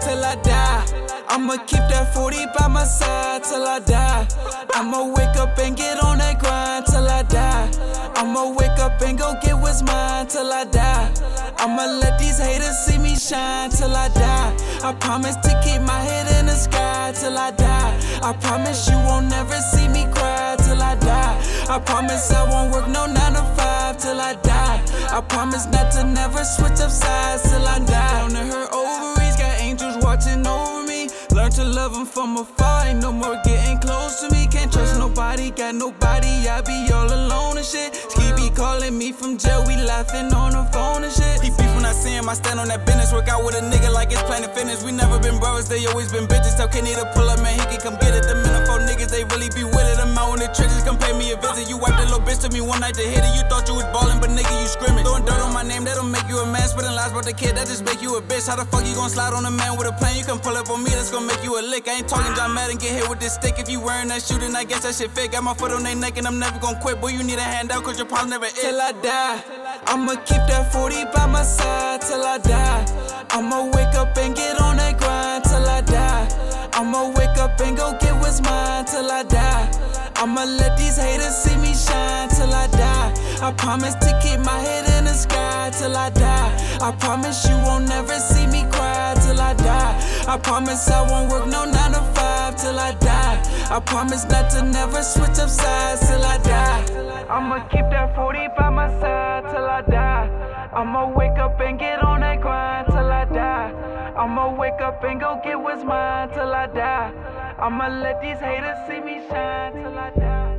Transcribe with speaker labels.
Speaker 1: till I die. I'ma keep that 40 by my side till I die. I'ma wake up and get on that grind till I die. I'ma wake up and go get what's mine till I die. I'ma let these haters see me shine till I die. I promise to keep my head in the sky till I die. I promise you won't never see me cry till I die. I promise I won't work no 9 to 5 till I die. I promise not to never switch up sides till I die. Down to her love them from afar, ain't no more getting close to me. Can't trust nobody, got nobody, I be all alone and shit. Ski be calling me from jail, we laughing on the phone and shit.
Speaker 2: He beef when I see him, I stand on that business. Work out with a nigga like it's Planet Fitness. We never been brothers, they always been bitches. Tell Kenny to pull up, man, he can come get it. The Minifo niggas, they really be with it. I'm out in the trenches, come pay me a visit. You to me one night to hit it. You thought you was ballin', but nigga, you scrimmage. Throwing dirt on my name, that'll make you a man. Spitting lies about the kid, that just make you a bitch. How the fuck you gon' slide on a man with a plan? You can pull up on me, that's gon' make you a lick. I ain't talking John Madden, get hit with this stick. If you wearing that shoe, then I guess that shit fit. Got my foot on their neck and I'm never gon' quit. Boy, you need a handout, cause your problem never is.
Speaker 1: till I die. I'ma keep that 40 by my side till I die. I'ma wake up and get on that grind till I die. I'ma wake up and go get what's mine till I die. I'ma let these haters see me shine till I die. I promise to keep my head in the sky till I die. I promise you won't never see me cry till I die. I promise I won't work no 9 to 5 till I die. I promise not to never switch up sides till I die. I'ma keep that 40 by my side till I die. I'ma wake up and get on that grind till I die. I'ma wake up and go get what's mine till I die. I'ma let these haters see me shine till I die.